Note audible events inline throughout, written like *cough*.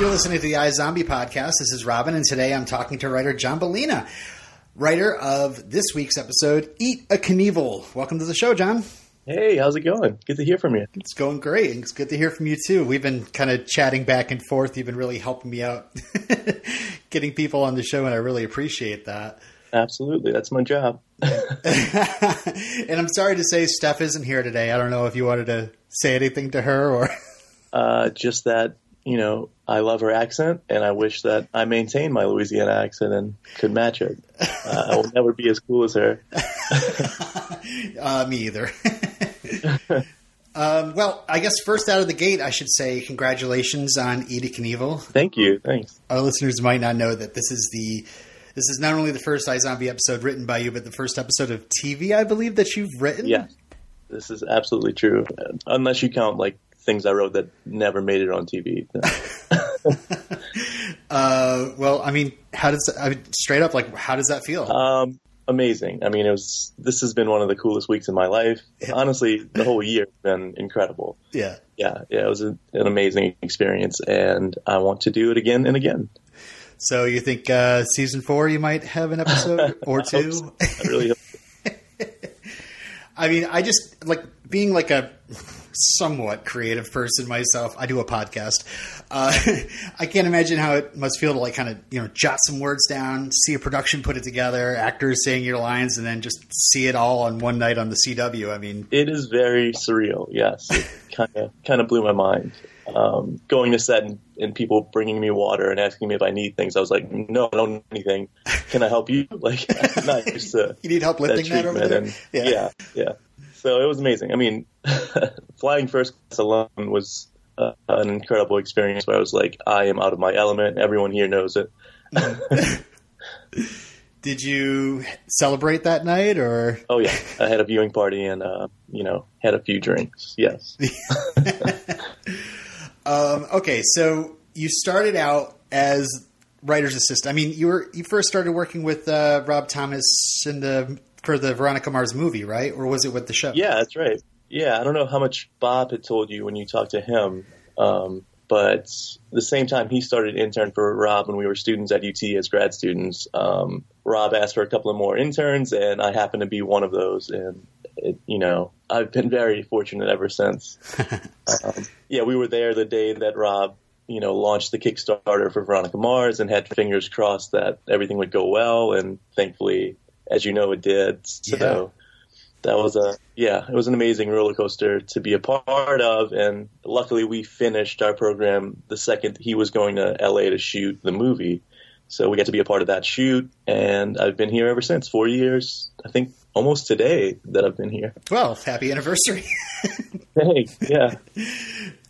You're listening to the iZombie podcast. This is Robin, and today I'm talking to writer John Bellina, writer of this week's episode, Eat a Knievel. Welcome to the show, John. Hey, how's it going? Good to hear from you. It's going great. It's good to hear from you too. We've been kind of chatting back and forth. You've been really helping me out, *laughs* getting people on the show, and I really appreciate that. Absolutely, that's my job. *laughs* and I'm sorry to say Steph isn't here today. I don't know if you wanted to say anything to her or. Uh, just that you know, I love her accent, and I wish that I maintained my Louisiana accent and could match it. Uh, I will *laughs* never be as cool as her. *laughs* uh, me either. *laughs* um, well, I guess first out of the gate, I should say congratulations on Eat a Knievel. Thank you. Thanks. Our listeners might not know that this is the this is not only the first iZombie episode written by you, but the first episode of TV, I believe, that you've written. Yeah, this is absolutely true. Unless you count like things I wrote that never made it on TV. *laughs* uh, well, I mean, how does I mean, straight up like how does that feel? Um, amazing. I mean, it was. This has been one of the coolest weeks in my life. Yeah. Honestly, the whole year has been *laughs* incredible. yeah. Yeah, yeah, it was a, an amazing experience, and I want to do it again and again. So you think uh, season four you might have an episode *laughs* or two? so. I really hope I mean, I just like being like a somewhat creative person myself. I do a podcast. Uh, *laughs* I can't imagine how it must feel to like kind of you know jot some words down, see a production put it together, actors saying your lines, and then just see it all on one night on the CW. I mean, It is very surreal. Yes, kind of kind of blew my mind. Um, going to set and, and people bringing me water and asking me if I need things. I was like, no, I don't need anything. Can I help you? *laughs* Like, I'm not used to you need help lifting that, over treatment. there. And, yeah, yeah. So it was amazing. I mean, *laughs* flying first class alone was uh, an incredible experience. Where I was like, I am out of my element. Everyone here knows it. *laughs* Did you celebrate that night or? Oh yeah, I had a viewing party and uh, you know had a few drinks. Yes. *laughs* Um, okay, so you started out as writer's assistant. I mean, you were you first started working with uh, Rob Thomas in the for the Veronica Mars movie, right? Or was it with the show? Yeah, that's right. Yeah, I don't know how much Bob had told you when you talked to him, um, but the same time he started intern for Rob when we were students at UT as grad students. Um, Rob asked for a couple of more interns, and I happened to be one of those. And it, you know, I've been very fortunate ever since. *laughs* um, yeah, we were there the day that Rob, you know, launched the Kickstarter for Veronica Mars, and had fingers crossed that everything would go well. And thankfully, as you know, it did. So Yeah. That was a yeah, it was an amazing roller coaster to be a part of. And luckily, we finished our program the second he was going to LA to shoot the movie. So we got to be a part of that shoot, and I've been here ever since. Four years, I think, almost today that I've been here. Well, happy anniversary. *laughs* Thanks. yeah.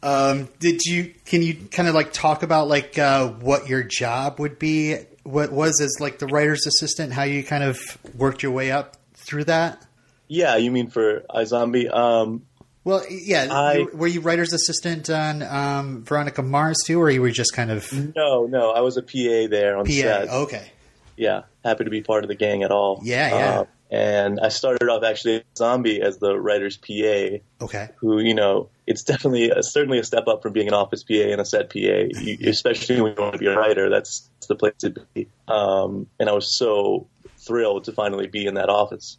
um, did you? Can you kind of like talk about like uh, what your job would be? What was as like the writer's assistant? How you kind of worked your way up through that? Yeah, you mean for iZombie? Um, Well, yeah. I- were you writer's assistant on um, Veronica Mars too, or you were just kind of no, no, I was a PA there on PA? set. Okay. yeah, happy to be part of the gang at all. Yeah, yeah. Uh, and I started off actually at Zombie as the writer's PA, Okay. who, you know, it's definitely a, certainly a step up from being an office PA and a set PA, *laughs* you, especially when you want to be a writer. That's the place to be. Um, and I was so thrilled to finally be in that office.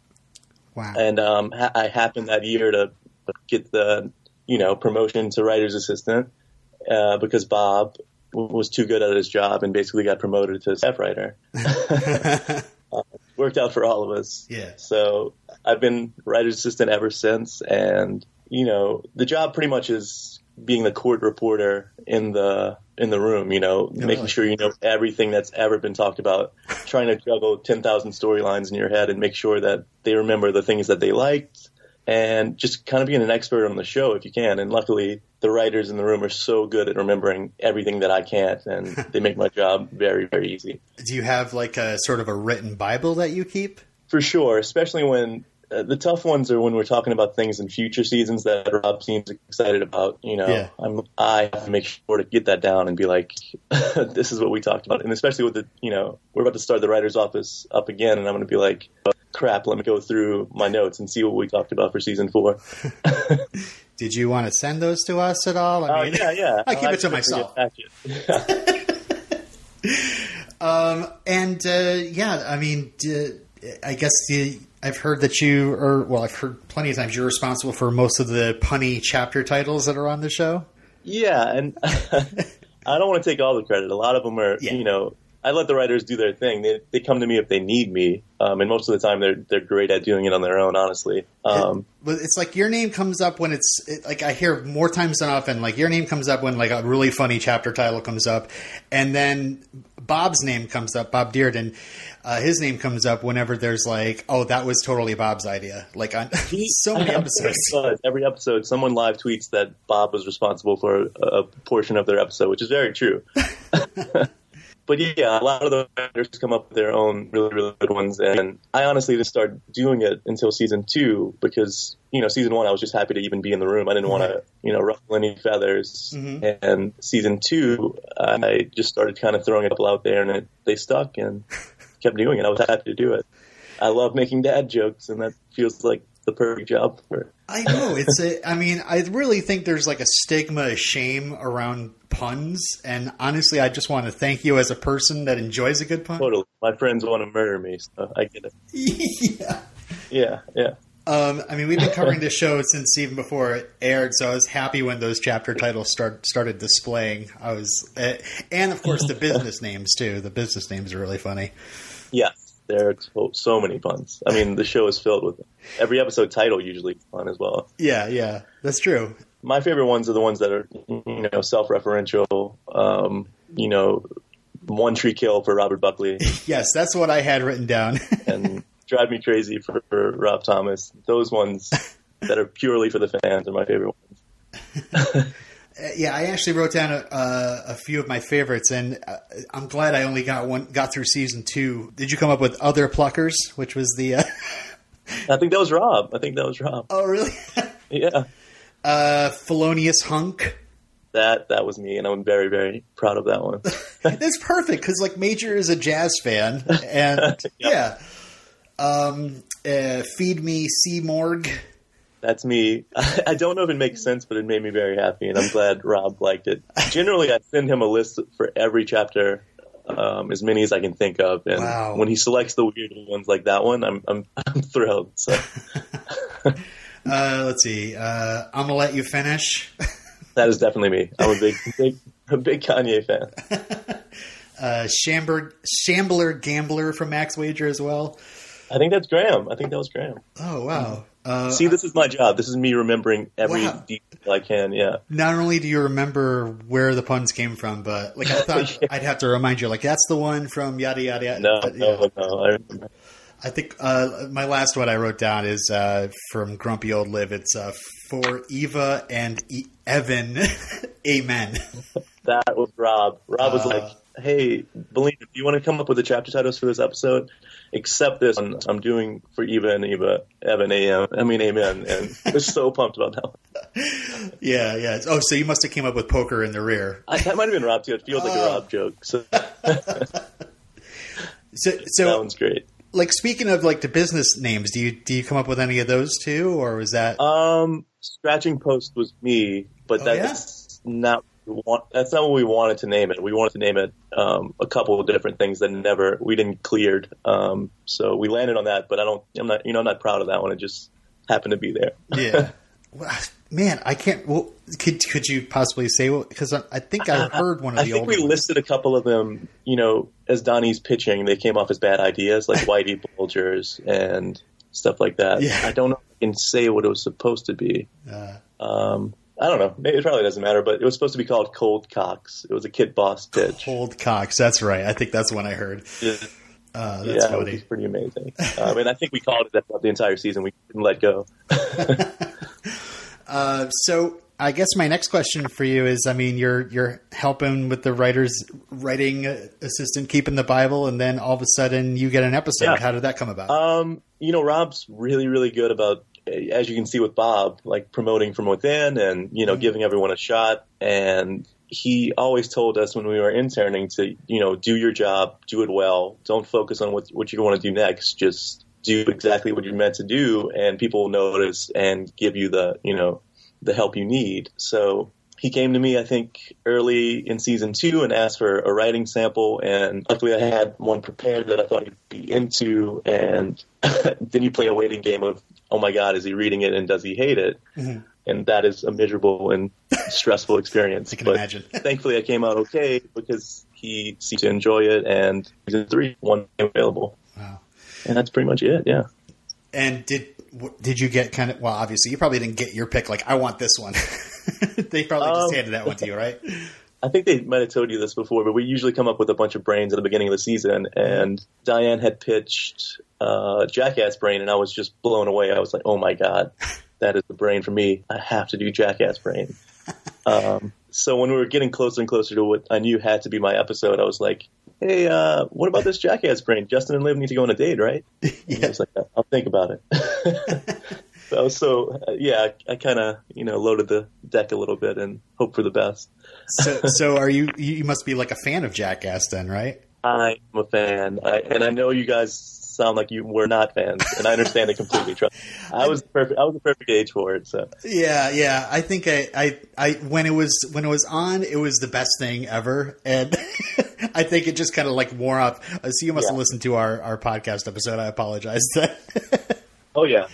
Wow. And um, ha- I happened that year to get the, you know, promotion to writer's assistant uh, because Bob w- was too good at his job and basically got promoted to staff writer. *laughs* *laughs* Worked out for all of us. Yeah. So I've been writer's assistant ever since, and you know, the job pretty much is being the court reporter in the in the room. You know, making sure you know everything that's ever been talked about, *laughs* trying to juggle ten thousand storylines in your head and make sure that they remember the things that they liked, and just kind of being an expert on the show if you can. And luckily, the writers in the room are so good at remembering everything that I can't, and *laughs* they make my job very very easy. Do you have like a sort of a written Bible that you keep? For sure, especially when the tough ones are when we're talking about things in future seasons that Rob seems excited about. You know, Yeah. I'm I have to make sure to get that down and be like, *laughs* this is what we talked about, and especially with the you know we're about to start the writer's office up again, and I'm going to be like, crap, let me go through my notes and see what we talked about for season four. *laughs* Did you want to send those to us at all? Oh yeah, yeah. *laughs* I keep I'll it to myself. forget back yet. Um, and uh, yeah, I mean, d- I guess the, I've heard that you are. Well, I've heard plenty of times you're responsible for most of the punny chapter titles that are on the show. Yeah, and *laughs* I don't want to take all the credit. A lot of them are, Yeah. you know, I let the writers do their thing. They they come to me if they need me, um, and most of the time they're they're great at doing it on their own. Honestly, um, But it's like your name comes up when it's it, like I hear more times than often. Like your name comes up when like a really funny chapter title comes up, and then Bob's name comes up. Bob Dearden, uh, his name comes up whenever there's like, oh, that was totally Bob's idea. Like on *laughs* so many episodes. *laughs* Every episode, someone live tweets that Bob was responsible for a, a portion of their episode, which is very true. *laughs* but yeah, a lot of the writers come up with their own really, really good ones. And I honestly didn't start doing it until season two because, you know, season one, I was just happy to even be in the room. I didn't want to, you know, ruffle any feathers. Mhm. And season two, I just started kind of throwing it out there and it, they stuck and *laughs* kept doing it. I was happy to do it. I love making dad jokes, and that feels like the perfect job for. I know it's a. I mean, I really think there's like a stigma, a shame around puns, and honestly, I just want to thank you as a person that enjoys a good pun. Totally. My friends want to murder me, so I get it. *laughs* yeah. Yeah, yeah. Um, I mean, we've been covering this show since even before it aired, so I was happy when those chapter titles start started displaying. I was, uh, and of course the business names too. The business names are really funny. Yeah, there are to- so many puns. I mean, the show is filled with them. Every episode title usually fun as well. Yeah, yeah, that's true. My favorite ones are the ones that are, you know, self-referential. Um, you know, One Tree Kill for Robert Buckley *laughs* Yes, that's what I had written down. *laughs* and Drive Me Crazy for, for Rob Thomas. Those ones *laughs* that are purely for the fans are my favorite ones. Uh, yeah, I actually wrote down a, a, a few of my favorites, and uh, I'm glad I only got one got through season two. Did you come up with other pluckers, which was the? Uh, I think that was Rob. I think that was Rob. oh, really? *laughs* Yeah. uh, felonious hunk. That that was me, and I'm very very proud of that one. *laughs* That's perfect because like Major is a jazz fan, *laughs* and yeah. Um, uh, feed me C Morg. That's me. I don't know if it makes sense, but it made me very happy, and I'm glad Rob liked it. Generally, I send him a list for every chapter, um, as many as I can think of, and Wow. when he selects the weird ones like that one, I'm I'm, *laughs* I'm thrilled. So *laughs* Uh, let's see. Uh, I'm gonna let you finish. *laughs* that is definitely me. I'm a big big a big Kanye fan. Uh, Shambler, Shambler Gambler from Max Rager as well. I think that's Graham. I think that was Graham. Oh wow! Uh, See, this is my job. This is me remembering every Wow. detail I can. Yeah. not only do you remember where the puns came from, but like I thought *laughs* Yeah. I'd have to remind you, like that's the one from yada yada yada. No, But, no, yeah. no. I remember. I think uh, my last one I wrote down is uh, from Grumpy Old Liv. It's uh, for Eva and e- Evan. *laughs* Amen. *laughs* That was Rob. Rob was Uh. like, "Hey, Bellina, do you want to come up with the chapter titles for this episode? Except this one I'm doing for Eva and Eva, Evan AM. I mean, Amen." And was *laughs* so pumped about that one. Yeah, yeah. Oh, so you must have came up with poker in the rear. I, that might have been Rob too. It feels like a Oh. Rob joke. So *laughs* So, that so one's great. like speaking of like the business names, do you do you come up with any of those too, or was that? Um, scratching post was me, but Oh, that's not. Want, that's not what we wanted to name it. We wanted to name it um, a couple of different things that never we didn't cleared. Um, so we landed on that, but I don't. I'm not. You know, I'm not proud of that one. It just happened to be there. yeah. *laughs* Well, Man, I can't. Well, could could you possibly say? Because I, I think I heard one of the. I think old. we ones. listed a couple of them. You know, as Donnie's pitching, they came off as bad ideas, like *laughs* Whitey Bulgers and stuff like that. Yeah. I don't know if I can say what it was supposed to be. Uh, Um, I don't know. It probably doesn't matter, but it was supposed to be called Cold Cox. It was a Kid Boss pitch. Cold Cox. That's right. I think that's one I heard. Yeah, Uh, that's yeah, funny. pretty amazing. Um, and I think we called it that the entire season. We didn't let go. *laughs* *laughs* Uh, so I guess my next question for you is, I mean, you're you're helping with the writer's writing assistant, keeping the Bible, and then all of a sudden you get an episode. Yeah. How did that come about? Um, you know, Rob's really, really good about, as you can see with Bob, like promoting from within and, you know, mm-hmm. giving everyone a shot. And he always told us when we were interning to, you know, do your job, do it well. Don't focus on what, what you want to do next. Just do exactly what you're meant to do and people will notice and give you the, you know, the help you need. So he came to me, I think, early in season two and asked for a writing sample. And luckily, I had one prepared that I thought he'd be into. And *laughs* then you play a waiting game of, oh my God, is he reading it and does he hate it? Mm-hmm. And that is a miserable and *laughs* stressful experience. I can but imagine. *laughs* thankfully, I came out okay because he seemed to enjoy it. And season three, one available. Wow. And that's pretty much it. Yeah. And did did you get kind of? Well, obviously, you probably didn't get your pick. Like, I want this one. *laughs* they probably just Um, handed that one to you, right? *laughs* I think they might have told you this before, but we usually come up with a bunch of brains at the beginning of the season. And Diane had pitched uh, Jackass Brain, and I was just blown away. I was like, "Oh my god, *laughs* that is the brain for me. I have to do Jackass Brain." Um, so when we were getting closer and closer to what I knew had to be my episode, I was like, "Hey, uh, what about this Jackass Brain? Justin and Liv need to go on a date, right?" *laughs* Was like, "I'll think about it." *laughs* so, so uh, yeah, I, I kind of you know loaded the deck a little bit and hope for the best. So, so are you? You must be like a fan of Jackass, then, right? I'm a fan, I, and I know you guys sound like you were not fans, and I understand it completely. Trust. *laughs* I was perfect. I was the perfect age for it. So Yeah, yeah. I think I, I, I when it was when it was on, it was the best thing ever, and *laughs* I think it just kind of like wore off. Uh, So you must have Yeah. listened to our our podcast episode. I apologize. *laughs* Oh yeah.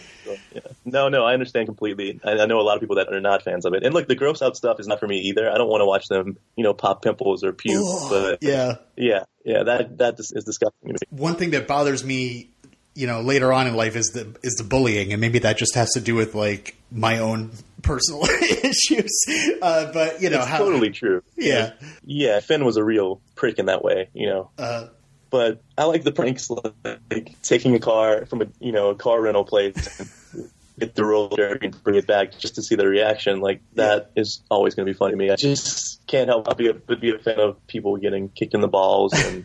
Yeah. No, no, I understand completely. I, I know a lot of people that are not fans of it. And look, the gross out stuff is not for me either. I don't want to watch them, you know, pop pimples or puke. but yeah. yeah, yeah, that that is is disgusting to me. One thing that bothers me, you know, later on in life is the is the bullying, and maybe that just has to do with like my own personal *laughs* issues. Uh, but you know, It's how totally true. yeah. Yeah, Finn was a real prick in that way, you know. Uh, But I like the pranks like taking a car from a you know a car rental place and *laughs* get the roller and bring it back just to see the reaction. Like that is always going to be funny to me. I just can't help but be a, but be a fan of people getting kicked in the balls and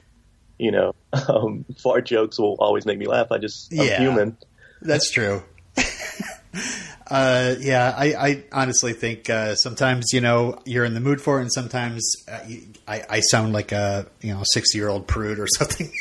you know *laughs* um, fart jokes will always make me laugh. I just I'm Yeah. human. That's true. *laughs* uh, yeah, I, I honestly think uh, sometimes you know you're in the mood for it, and sometimes uh, you- I, I sound like a you know sixty year old prude or *laughs* something.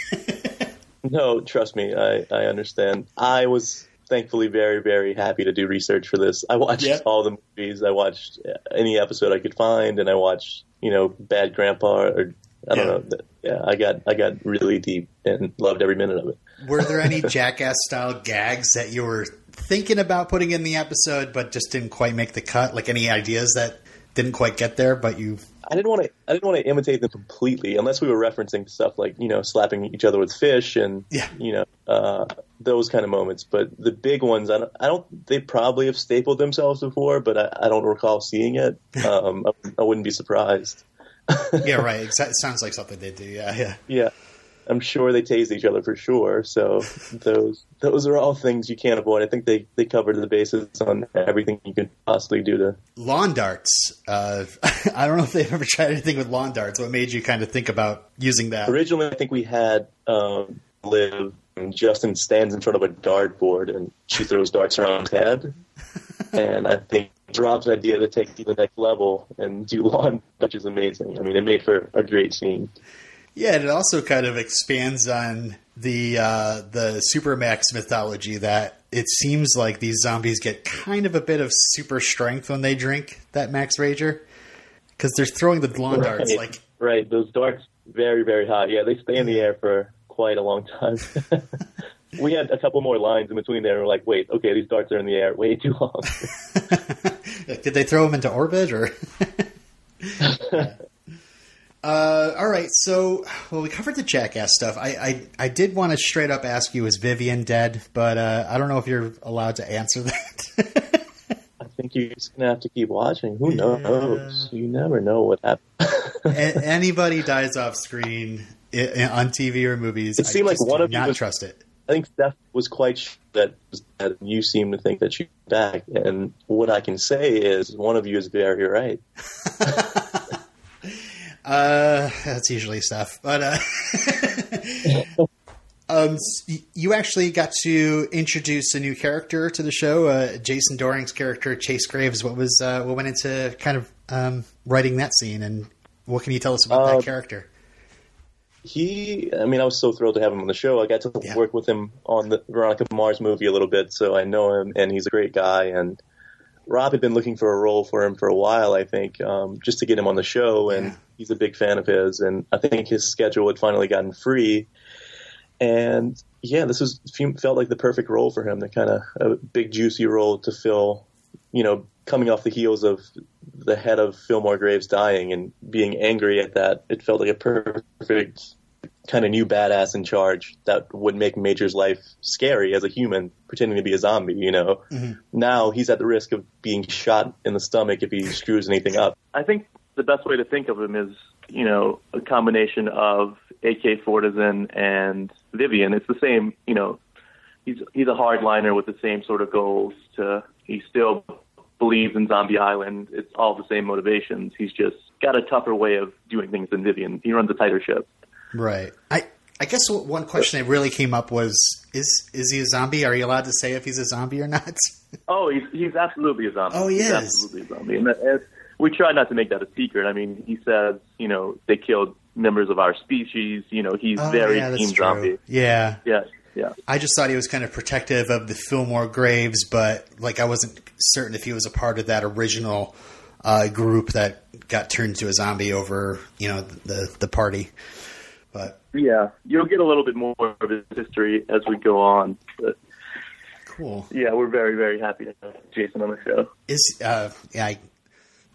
No, trust me, I, I understand. I was thankfully very, very happy to do research for this. I watched Yeah. all the movies. I watched any episode I could find, and I watched, you know, Bad Grandpa, or I don't Yeah. know. Yeah, I got I got really deep and loved every minute of it. Were there any jackass style gags that you were thinking about putting in the episode, but just didn't quite make the cut? Like any ideas that didn't quite get there, but you I didn't want to. I didn't want to imitate them completely, unless we were referencing stuff like you know slapping each other with fish and Yeah. you know uh, those kind of moments. But the big ones, I don't. I don't they probably have stapled themselves before, but I, I don't recall seeing it. *laughs* Um, I, I wouldn't be surprised. *laughs* yeah right. It sounds like something they do. Yeah, yeah. Yeah, I'm sure they tased each other for sure. So *laughs* those those are all things you can't avoid. I think they they covered the bases on everything you could possibly do to. Lawn darts. Uh, *laughs* I don't know if they've ever tried anything with lawn darts. What made you kind of think about using that? Originally, I think we had um, Liv and Justin stands in front of a dartboard and she throws darts around his head. and I think Rob's idea to take to the next level and do lawn *laughs* which is amazing. I mean, it made for a great scene. Yeah, and it also kind of expands on the uh, the Supermax mythology that it seems like these zombies get kind of a bit of super strength when they drink that Max Rager because they're throwing the lawn darts Right. like Right, those darts very very hot. Yeah, they stay in the air for quite a long time. *laughs* we had a couple more lines in between there. and We're like, wait, okay, these darts are in the air way too long. *laughs* Did they throw him into orbit or? *laughs* uh, all right, so well, we covered the jackass stuff. I I, I did want to straight up ask you, is Vivian dead? But uh, I don't know if you're allowed to answer that. *laughs* I think you're just gonna have to keep watching. Who knows? You never know what happens. *laughs* A- anybody dies off screen i- on TV or movies, It seemed like one of you not was- trust it. I think Steph was quite sure that, that you seem to think that she's back. And what I can say is one of you is very right. *laughs* Uh, that's usually stuff, but uh, *laughs* um, you actually got to introduce a new character to the show. Uh, Jason Dohring's character, Chase Graves. What was uh, what went into kind of um, writing that scene, and what can you tell us about Uh, that character? He, I mean, I was so thrilled to have him on the show. I got to Yeah. work with him on the Veronica Mars movie a little bit, so I know him, and he's a great guy. And Rob had been looking for a role for him for a while, I think, um, just to get him on the show, and Yeah. he's a big fan of his. And I think his schedule had finally gotten free, and yeah, this was felt like the perfect role for him. The kind of a big juicy role to fill, you know, coming off the heels of the head of Fillmore Graves dying and being angry at that. It felt like a perfect kind of new badass in charge that would make Major's life scary as a human, pretending to be a zombie. You know, mm-hmm. now he's at the risk of being shot in the stomach if he screws anything up. I think the best way to think of him is, you know, a combination of AK Fortizan and Vivian. It's the same, you know, he's he's a hardliner with the same sort of goals. To he still believes in Zombie Island. It's all the same motivations. He's just got a tougher way of doing things than Vivian. He runs a tighter ship. Right. I I guess one question that really came up was is is he a zombie? Are you allowed to say if he's a zombie or not? *laughs* Oh, he's he's absolutely a zombie. Oh, he he's is. absolutely a zombie. And, that, we try not to make that a secret. I mean, he says, you know, they killed members of our species. You know, he's Oh, very yeah, team true. zombie. Yeah. Yeah, yeah. I just thought he was kind of protective of the Fillmore Graves, but like I wasn't certain if he was a part of that original uh, group that got turned to a zombie over, you know, the the party. But Yeah, you'll get a little bit more of his history as we go on. But cool. yeah, we're very, very happy to have Jason on the show. Is uh, yeah, I,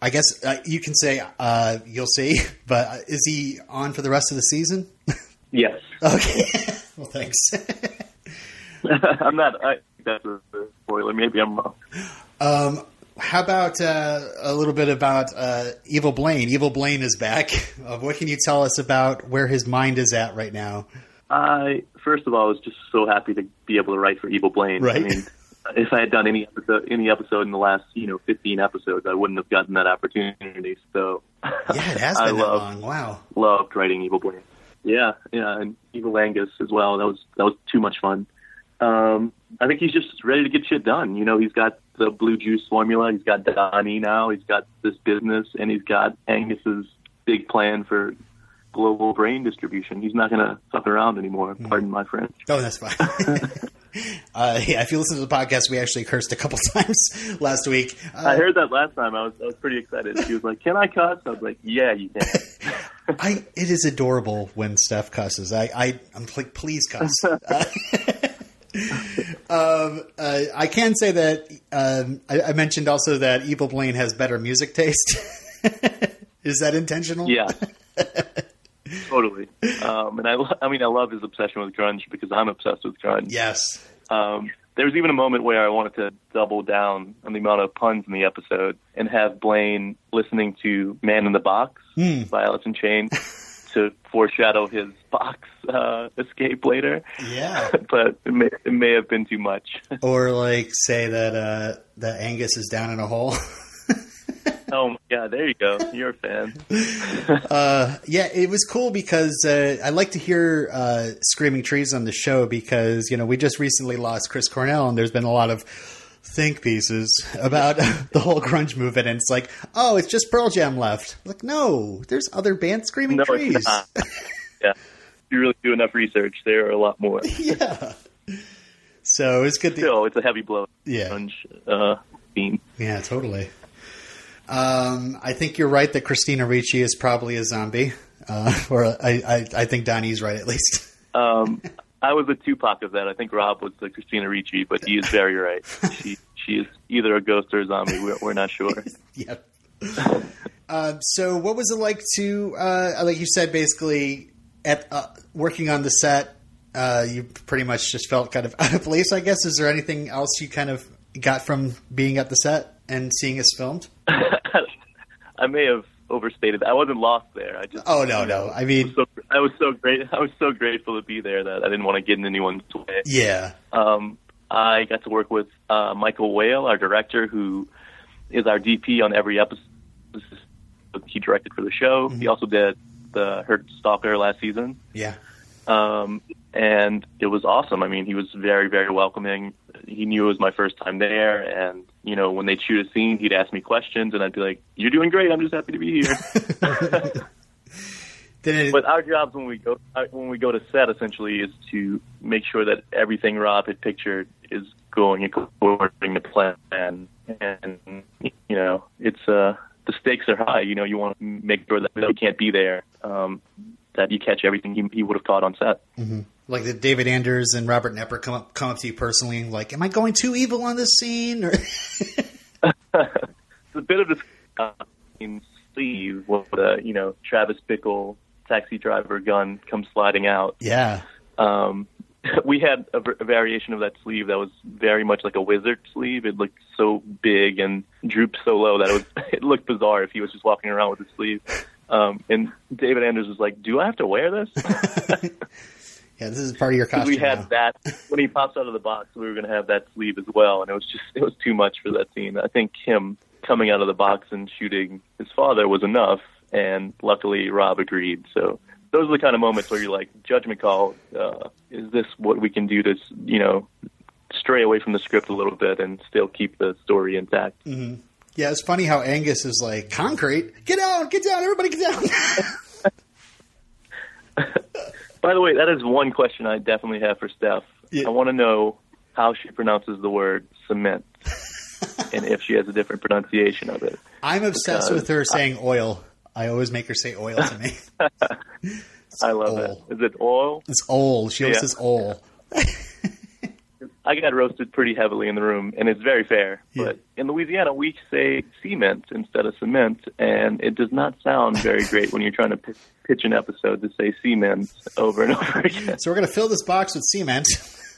I guess uh, you can say uh, you'll see, *laughs* but uh, is he on for the rest of the season? *laughs* Yes, okay. *laughs* well, thanks. *laughs* I'm not. I that's a spoiler. Maybe I'm wrong. Um, how about uh, a little bit about uh, Evil Blaine? Evil Blaine is back. *laughs* Uh, what can you tell us about where his mind is at right now? I first of all I was just so happy to be able to write for Evil Blaine. Right. I mean, if I had done any episode, any episode in the last, you know, 15 episodes, I wouldn't have gotten that opportunity. So *laughs* Yeah, it has I been that love- long. Wow. loved writing Evil Blaine. Yeah, yeah, and Evil Angus as well. That was that was too much fun. Um, I think he's just ready to get shit done. You know, he's got the blue juice formula. He's got Donnie now. He's got this business, and he's got Angus's big plan for global brain distribution. He's not going to fuck around anymore. Pardon my French. Oh, that's fine. *laughs* *laughs* *laughs* uh, yeah, if you listen to the podcast, we actually cursed a couple *laughs* times last week. Uh, I heard that last time. I was I was pretty excited. She was like, "Can I cuss?" I was like, "Yeah, you can." *laughs* I it is adorable when Steph cusses. I, I I'm like, please cuss. Uh, um, uh, I can say that um, I, I mentioned also that Evil Blaine has better music taste. is that intentional? Yeah. *laughs* totally. Um, and I, I mean, I love his obsession with grunge because I'm obsessed with grunge. Yes. Um, there was even a moment where I wanted to double down on the amount of puns in the episode and have Blaine listening to "Man in the Box" Hmm. by Alice in Chains *laughs* to foreshadow his box uh, escape later. Yeah. *laughs* but it may, it may have been too much. Or like say that uh, that Angus is down in a hole. Oh my god, there you go. You're a fan. *laughs* Uh, yeah, it was cool because uh, I like to hear uh, Screaming Trees on the show because you know we just recently lost Chris Cornell and there's been a lot of think pieces about *laughs* the whole grunge movement and it's like, oh, it's just Pearl Jam left. Like, no, there's other bands Screaming No, Trees. *laughs* yeah. If you really do enough research, there are a lot more. yeah. So it's good to Still, it's a heavy blow. Yeah. Grunge uh, theme. Yeah, totally. Um, I think you're right that Christina Ricci is probably a zombie. Uh, or I, I, I think Donnie's right at least. Um, I was a Tupac of that. I think Rob was the Christina Ricci, but he is very right. She she is either a ghost or a zombie. We're, we're not sure. *laughs* yep. Uh, so, what was it like to, uh, like you said, basically at uh, working on the set? Uh, you pretty much just felt kind of out of place, I guess. Is there anything else you kind of got from being at the set and seeing us filmed? *laughs* I may have overstated. I wasn't lost there. I just Oh no, no. I mean, so I was so great. I was so grateful to be there that I didn't want to get in anyone's way. yeah, Um, I got to work with uh, Michael Wale, our director, who is our DP on every episode. He directed for the show. He also did the Hurt Stalker last season, yeah. um, and it was awesome. I mean, he was very, very welcoming. He knew it was my first time there, and you know, when they'd shoot a scene, he'd ask me questions, and I'd be like, "You're doing great. I'm just happy to be here." *laughs* It, But our jobs when we go uh, when we go to set essentially is to make sure that everything Rob had pictured is going according to plan. And and you know, it's uh the stakes are high. You know, you want to make sure that he can't be there, um, that you catch everything he, he would have caught on set. Like the David Anders and Robert Knepper come up come up to you personally, and like, am I going too evil on this scene? Or *laughs* It's a bit of a uh, in Steve, with uh, you know Travis Bickle taxi driver gun comes sliding out. yeah, um, *laughs* we had a, a, variation of that sleeve that was very much like a wizard sleeve. It looked so big and drooped so low that it was *laughs* it looked bizarre if he was just walking around with the sleeve. Um, and David Anders was like, "Do I have to wear this?" Yeah. This is part of your costume. we had now. that when he pops out of the box. We were going to have that sleeve as well, and it was just it was too much for that scene. I think him coming out of the box and shooting his father was enough, and luckily Rob agreed. So those are the kind of moments where you're like, judgment call. Uh, is this what we can do to you know stray away from the script a little bit and still keep the story intact? Yeah, it's funny how Angus is like concrete. Get down, get down, everybody, get down. *laughs* *laughs* By the way, that is one question I definitely have for Steph. Yeah. I want to know how she pronounces the word cement. *laughs* and if she has a different pronunciation of it. I'm obsessed with her saying oil. I always make her say oil to me. *laughs* I love oil. it. Is it oil? It's old. She always Yeah. says oil. *laughs* I got roasted pretty heavily in the room, and it's very fair. Yeah. But in Louisiana, we say cement instead of cement, and it does not sound very *laughs* great when you're trying to p- pitch an episode to say cement over and over again. So we're gonna fill this box with cement. *laughs*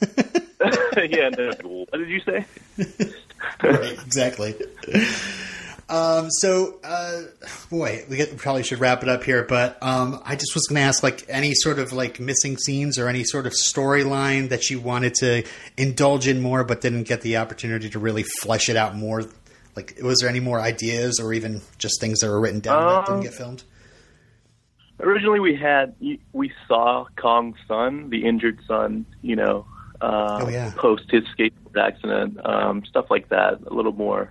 yeah, and what did you say? *laughs* right, exactly. Um, so, uh, boy, we get, probably should wrap it up here, but um, I just was going to ask, like, any sort of like missing scenes or any sort of storyline that you wanted to indulge in more, but didn't get the opportunity to really flesh it out more. Like, was there any more ideas or even just things that were written down that didn't Um, get filmed? Originally, we had we saw Kong's son, the injured son, you know, uh, Oh, yeah. post his skateboard accident, um, stuff like that, a little more.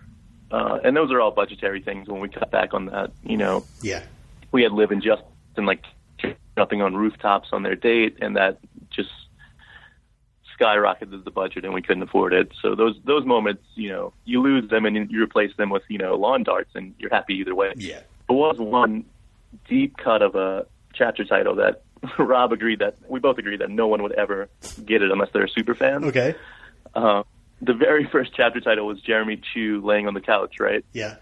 Uh, and those are all budgetary things. When we cut back on that, you know, Yeah, we had Liv and Justin like jumping on rooftops on their date, and that just skyrocketed the budget, and we couldn't afford it. So those those moments, you know, you lose them and you replace them with you know lawn darts, and you're happy either way. yeah, There was one deep cut of a chapter title that *laughs* Rob agreed that we both agreed that no one would ever get it unless they're a super fan. okay, Uh, the very *laughs* first chapter title was Jeremy Chu laying on the couch, right? yeah.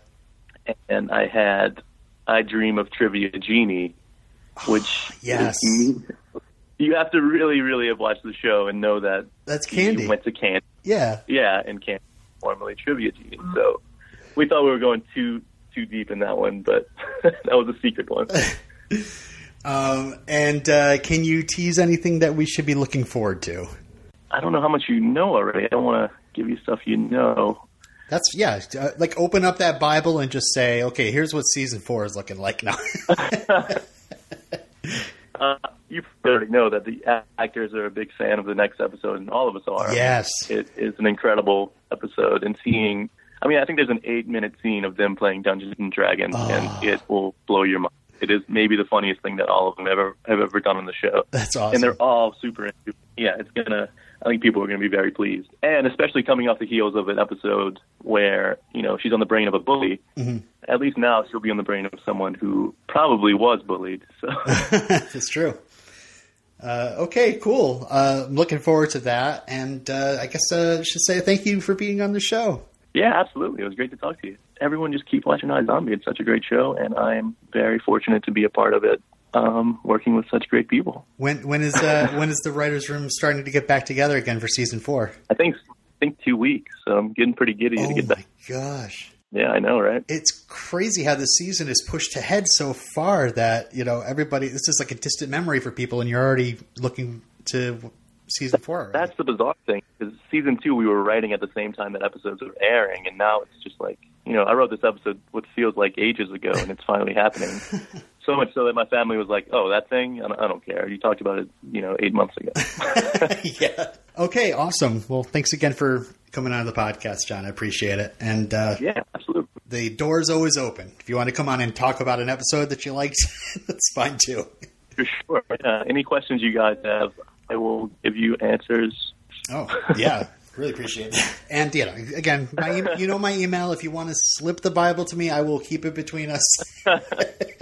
And I had I Dream of Trivia Genie, which Yes. you have to really, really have watched the show and know that That's candy. went to Candy, Yeah, yeah, and Candy formerly Trivia Genie. So we thought we were going too too deep in that one, but *laughs* that was a secret one. *laughs* Um, and uh, can you tease anything that we should be looking forward to? I don't know how much you know already. I don't want to give you stuff you know. That's yeah. Uh, like open up that Bible and just say, okay, here's what season four is looking like *laughs* now. *laughs* Uh, you already know that the actors are a big fan of the next episode, and all of us are. yes. It is an incredible episode, and seeing. I mean, I think there's an eight-minute scene of them playing Dungeons and Dragons, Oh. and it will blow your mind. It is maybe the funniest thing that all of them ever have ever done on the show. That's awesome. and they're all super into. Yeah, it's gonna. I think people are gonna be very pleased, and especially coming off the heels of an episode where you know she's on the brain of a bully. Mm-hmm. At least now she'll be on the brain of someone who probably was bullied. So *laughs* That's true. Uh, okay, cool. Uh, I'm looking forward to that, and uh, I guess uh, I should say thank you for being on the show. yeah, absolutely, it was great to talk to you. Everyone, just keep watching iZombie. It's such a great show, and I'm very fortunate to be a part of it. Um, working with such great people. When when is uh, *laughs* when is the writers' room starting to get back together again for season four? I think I think two weeks. So I'm getting pretty giddy Oh to get my back. gosh! Yeah, I know, right? It's crazy how the season is pushed ahead so far that you know everybody. This is like a distant memory for people, and you're already looking to season four. Already. That's the bizarre thing because season two we were writing at the same time that episodes were airing, and now it's just like you know I wrote this episode what feels like ages ago, and it's finally happening. *laughs* so much so that my family was like, "Oh, that thing? I don't, I don't care. You talked about it, you know, eight months ago." *laughs* *laughs* yeah. Okay. Awesome. Well, thanks again for coming on the podcast, John. I appreciate it. And uh, yeah, absolutely. the door's always open. If you want to come on and talk about an episode that you liked, *laughs* that's fine too. For sure. Uh, any questions you guys have, I will give you answers. Oh, yeah. Really appreciate it. And yeah, again, my, you know my email. If you want to slip the Bible to me, I will keep it between us.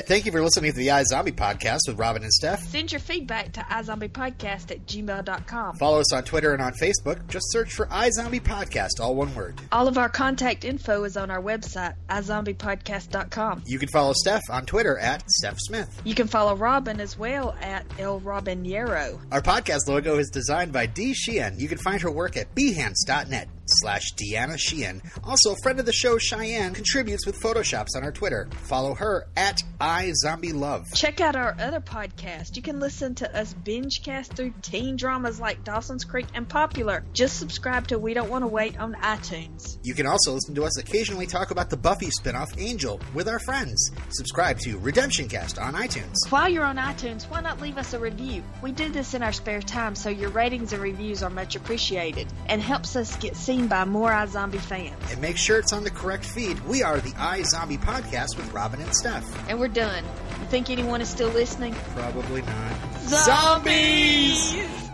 Thank you for listening to the iZombie podcast with Robin and Steph. Send your feedback to iZombiePodcast at gmail.com. Follow us on Twitter and on Facebook. Just search for iZombie Podcast, all one word. All of our contact info is on our website, iZombiePodcast.com. You can follow Steph on Twitter at Steph Smith. You can follow Robin as well at El Robinero. Our podcast logo is designed by Dee Sheehan. You can find her work at behance.net slash Deanna Sheehan. Also, a friend of the show, Cheyenne, contributes with Photoshops on our Twitter. Follow her at iZombieLove. Check out our other podcast. You can listen to us binge cast through teen dramas like Dawson's Creek and Popular. Just subscribe to We Don't Want to Wait on iTunes. You can also listen to us occasionally talk about the Buffy spinoff Angel with our friends. Subscribe to Redemption Cast on iTunes. While you're on iTunes, why not leave us a review? We do this in our spare time, so your ratings and reviews are much appreciated and helps us get seen by more iZombie fans. And make sure it's on the correct feed. We are the iZombie Podcast with Robin and Steph. And we're done. You think anyone is still listening? Probably not. Zombies!